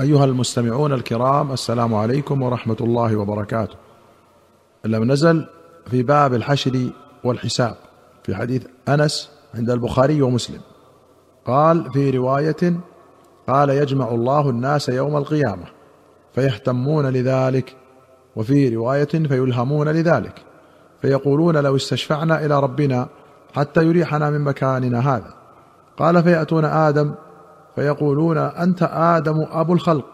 أيها المستمعون الكرام السلام عليكم ورحمة الله وبركاته. لم نزل في باب الحشر والحساب في حديث أنس عند البخاري ومسلم. قال في رواية قال يجمع الله الناس يوم القيامة فيهتمون لذلك وفي رواية فيلهمون لذلك فيقولون لو استشفعنا إلى ربنا حتى يريحنا من مكاننا هذا. قال فيأتون آدم فيقولون أنت آدم أبو الخلق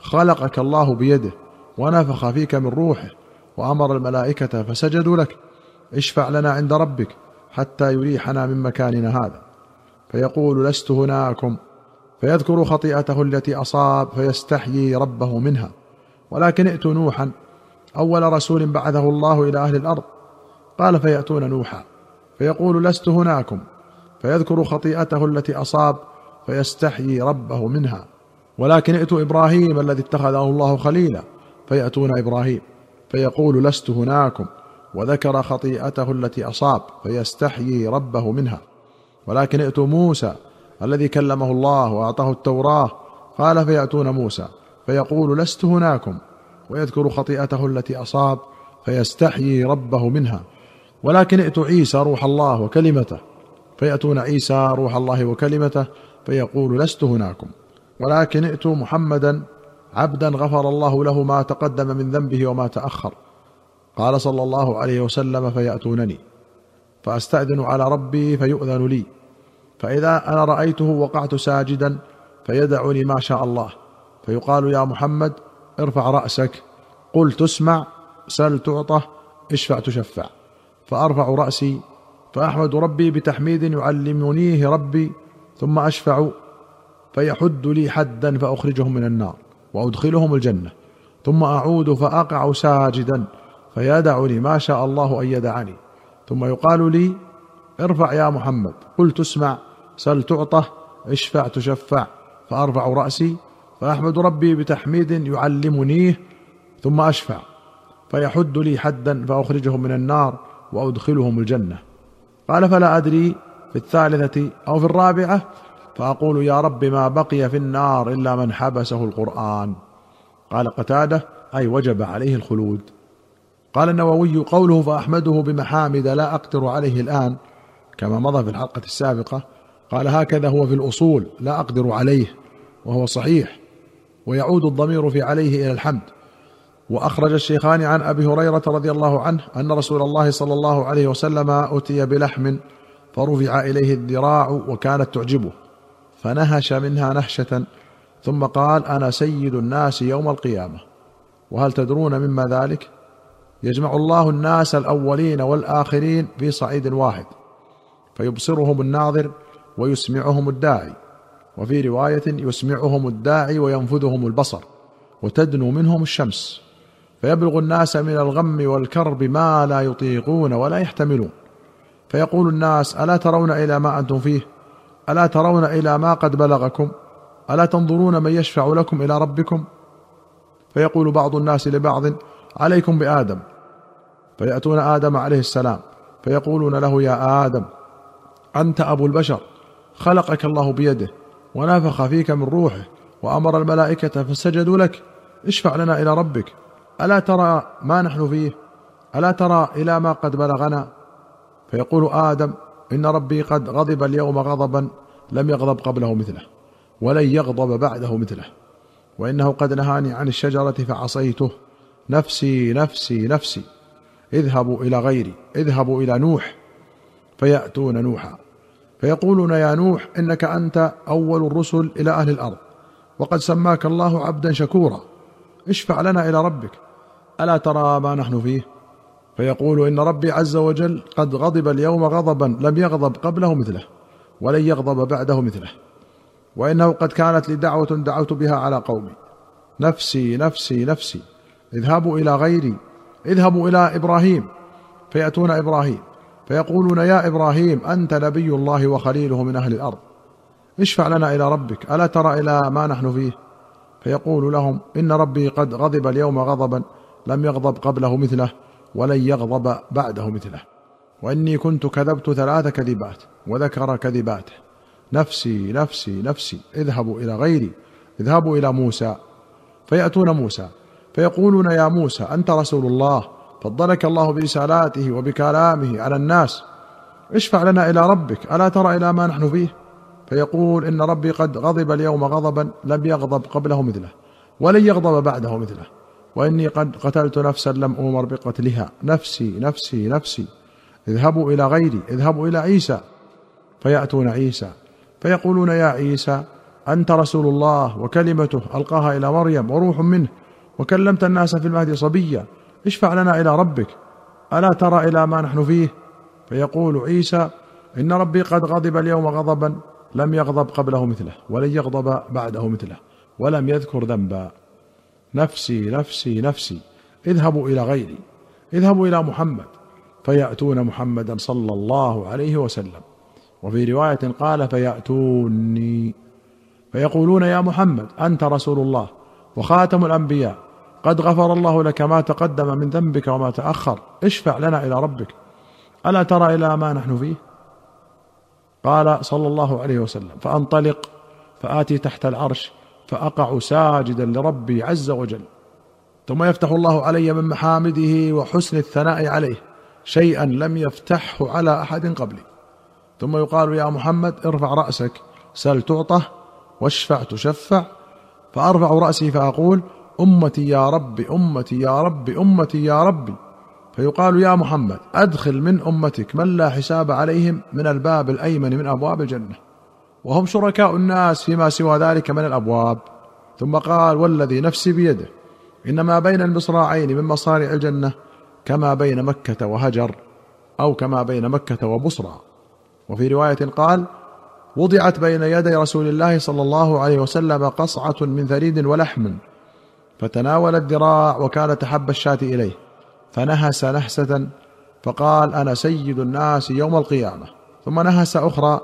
خلقك الله بيده ونفخ فيك من روحه وأمر الملائكة فسجدوا لك اشفع لنا عند ربك حتى يريحنا من مكاننا هذا. فيقول لست هناكم فيذكر خطيئته التي أصاب فيستحيي ربه منها. ولكن ائتوا نوحا أول رسول بعثه الله إلى أهل الأرض. قال فيأتون نوحا فيقول لست هناكم فيذكر خطيئته التي أصاب فيستحيي ربه منها. ولكن ائتوا إبراهيم الذي اتخذه الله خليلا فيأتون إبراهيم فيقول لست هناكم. وذكر خطيئته التي أصاب فيستحيي ربه منها. ولكن ائتوا موسى الذي كلمه الله وأعطاه التوراة قال فيأتون موسى فيقول لست هناكم. ويذكر خطيئته التي أصاب فيستحيي ربه منها. ولكن ائتوا عيسى روح الله وكلمته فيأتون عيسى روح الله وكلمته فيقول لست هناكم ولكن ائتوا محمدا عبدا غفر الله له ما تقدم من ذنبه وما تأخر. قال صلى الله عليه وسلم فيأتونني فأستأذن على ربي فيؤذن لي. فإذا أنا رأيته وقعت ساجدا فيدعني ما شاء الله. فيقال يا محمد ارفع رأسك. قل تسمع سل تعطى اشفع تشفع. فأرفع رأسي فأحمد ربي بتحميد يعلمنيه ربي ثم اشفع فيحد لي حدا فأخرجهم من النار وأدخلهم الجنة. ثم أعود فأقع ساجدا فيدعني ما شاء الله أن يدعني. ثم يقال لي ارفع يا محمد. قلت اسمع سل تعطى اشفع تشفع فأرفع رأسي فأحمد ربي بتحميد يعلمنيه ثم أشفع فيحد لي حدا فاخرجهم من النار وأدخلهم الجنة. قال فلا أدري في الثالثة أو في الرابعة فأقول يا رب ما بقي في النار إلا من حبسه القرآن. قال قتادة أي وجب عليه الخلود. قال النووي قوله فأحمده بمحامد لا أقدر عليه الآن كما مضى في الحلقة السابقة قال هكذا هو في الأصول لا أقدر عليه وهو صحيح ويعود الضمير في عليه إلى الحمد. وأخرج الشيخان عن أبي هريرة رضي الله عنه أن رسول الله صلى الله عليه وسلم أتي بلحم فرفع إليه الذراع وكانت تعجبه فنهش منها نهشة ثم قال أنا سيد الناس يوم القيامة. وهل تدرون مما ذلك؟ يجمع الله الناس الأولين والآخرين في صعيد واحد فيبصرهم الناظر ويسمعهم الداعي وفي رواية يسمعهم الداعي وينفذهم البصر وتدنو منهم الشمس فيبلغ الناس من الغم والكرب ما لا يطيقون ولا يحتملون. فيقول الناس ألا ترون إلى ما أنتم فيه؟ ألا ترون إلى ما قد بلغكم؟ ألا تنظرون من يشفع لكم إلى ربكم؟ فيقول بعض الناس لبعض عليكم بآدم. فيأتون آدم عليه السلام فيقولون له يا آدم أنت أبو البشر خلقك الله بيده ونفخ فيك من روحه وأمر الملائكة فسجدوا لك اشفع لنا إلى ربك. ألا ترى ما نحن فيه؟ ألا ترى إلى ما قد بلغنا؟ فيقول آدم إن ربي قد غضب اليوم غضبا لم يغضب قبله مثله ولن يغضب بعده مثله وإنه قد نهاني عن الشجرة فعصيته نفسي نفسي نفسي اذهبوا إلى غيري اذهبوا إلى نوح فيأتون نوحا فيقولون يا نوح إنك أنت أول الرسل إلى أهل الأرض وقد سماك الله عبدا شكورا اشفع لنا إلى ربك ألا ترى ما نحن فيه فيقول إن ربي عز وجل قد غضب اليوم غضبا لم يغضب قبله مثله ولن يغضب بعده مثله وإنه قد كانت لي دعوة دعوت بها على قومي. نفسي نفسي نفسي اذهبوا إلى غيري اذهبوا إلى إبراهيم فيأتون إبراهيم فيقولون يا إبراهيم أنت نبي الله وخليله من أهل الأرض. اشفع لنا إلى ربك ألا ترى إلى ما نحن فيه؟ فيقول لهم إن ربي قد غضب اليوم غضبا لم يغضب قبله مثله ولن يغضب بعده مثله. وإني كنت كذبت ثلاث كذبات وذكر كذباته. نفسي نفسي نفسي اذهبوا إلى غيري اذهبوا إلى موسى. فيأتون موسى فيقولون يا موسى أنت رسول الله فضلك الله برسالاته وبكلامه على الناس. اشفع لنا إلى ربك ألا ترى إلى ما نحن فيه؟ فيقول إن ربي قد غضب اليوم غضبا لم يغضب قبله مثله ولن يغضب بعده مثله. وإني قد قتلت نفسا لم اومر بقتلها. نفسي نفسي نفسي. اذهبوا إلى غيري. اذهبوا إلى عيسى. فيأتون عيسى. فيقولون يا عيسى أنت رسول الله وكلمته ألقاها إلى مريم وروح منه وكلمت الناس في المهد صبيا. اشفع لنا إلى ربك. ألا ترى إلى ما نحن فيه؟ فيقول عيسى إن ربي قد غضب اليوم غضبا لم يغضب قبله مثله ولن يغضب بعده مثله ولم يذكر ذنبا. نفسي نفسي نفسي. اذهبوا إلى غيري. اذهبوا إلى محمد. فيأتون محمدا صلى الله عليه وسلم. وفي رواية قال فيأتوني. فيقولون يا محمد أنت رسول الله وخاتم الأنبياء. قد غفر الله لك ما تقدم من ذنبك وما تأخر. اشفع لنا إلى ربك. ألا ترى إلى ما نحن فيه؟ قال صلى الله عليه وسلم فأنطلق فآتي تحت العرش. فأقع ساجدا لربي عز وجل. ثم يفتح الله علي من محامده وحسن الثناء عليه شيئا لم يفتحه على أحد قبلي. ثم يقال يا محمد ارفع رأسك سل تعطه واشفع تشفع فأرفع رأسي فأقول أمتي يا رب أمتي يا رب أمتي يا ربي. فيقال يا محمد أدخل من أمتك من لا حساب عليهم من الباب الأيمن من أبواب الجنة. وهم شركاء الناس فيما سوى ذلك من الأبواب. ثم قال والذي نفسي بيده ان ما بين المصراعين من مصارع الجنة كما بين مكة وهجر أو كما بين مكة وبصرى. وفي رواية قال وضعت بين يدي رسول الله صلى الله عليه وسلم قصعة من ثريد ولحم فتناول الذراع وكان تحب الشاة إليه فنهس نهسة فقال أنا سيد الناس يوم القيامة. ثم نهس أخرى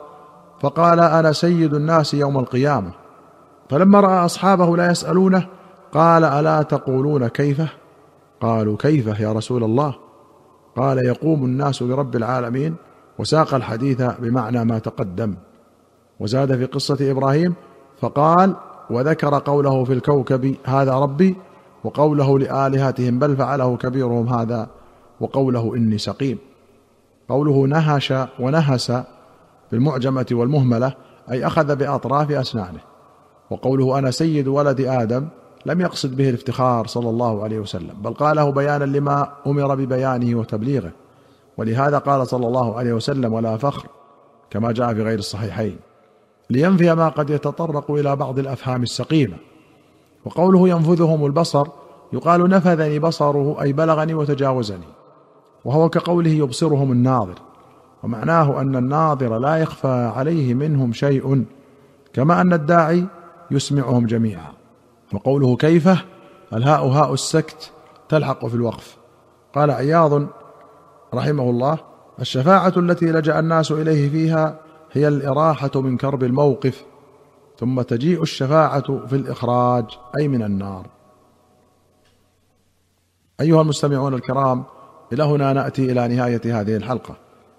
فقال أنا سيد الناس يوم القيامة. فلما رأى أصحابه لا يسألونه قال ألا تقولون كيفه قالوا كيفه يا رسول الله؟ قال يقوم الناس لرب العالمين وساق الحديث بمعنى ما تقدم. وزاد في قصة إبراهيم فقال وذكر قوله في الكوكب هذا ربي وقوله لآلهتهم بل فعله كبيرهم هذا وقوله إني سقيم. قوله نهش ونهس بالمعجمة والمهملة أي أخذ بأطراف أسنانه. وقوله أنا سيد ولد آدم لم يقصد به الافتخار صلى الله عليه وسلم بل قاله بيانا لما أمر ببيانه وتبليغه. ولهذا قال صلى الله عليه وسلم ولا فخر كما جاء في غير الصحيحين لينفي ما قد يتطرق إلى بعض الأفهام السقيمة. وقوله ينفذهم البصر يقال نفذني بصره أي بلغني وتجاوزني. وهو كقوله يبصرهم الناظر. ومعناه أن الناظر لا يخفى عليه منهم شيء كما أن الداعي يسمعهم جميعا. وقوله كيفه الهاء هاء السكت تلحق في الوقف. قال عياض رحمه الله الشفاعة التي لجأ الناس إليه فيها هي الإراحة من كرب الموقف ثم تجيء الشفاعة في الإخراج أي من النار. أيها المستمعون الكرام إلى هنا نأتي إلى نهاية هذه الحلقة.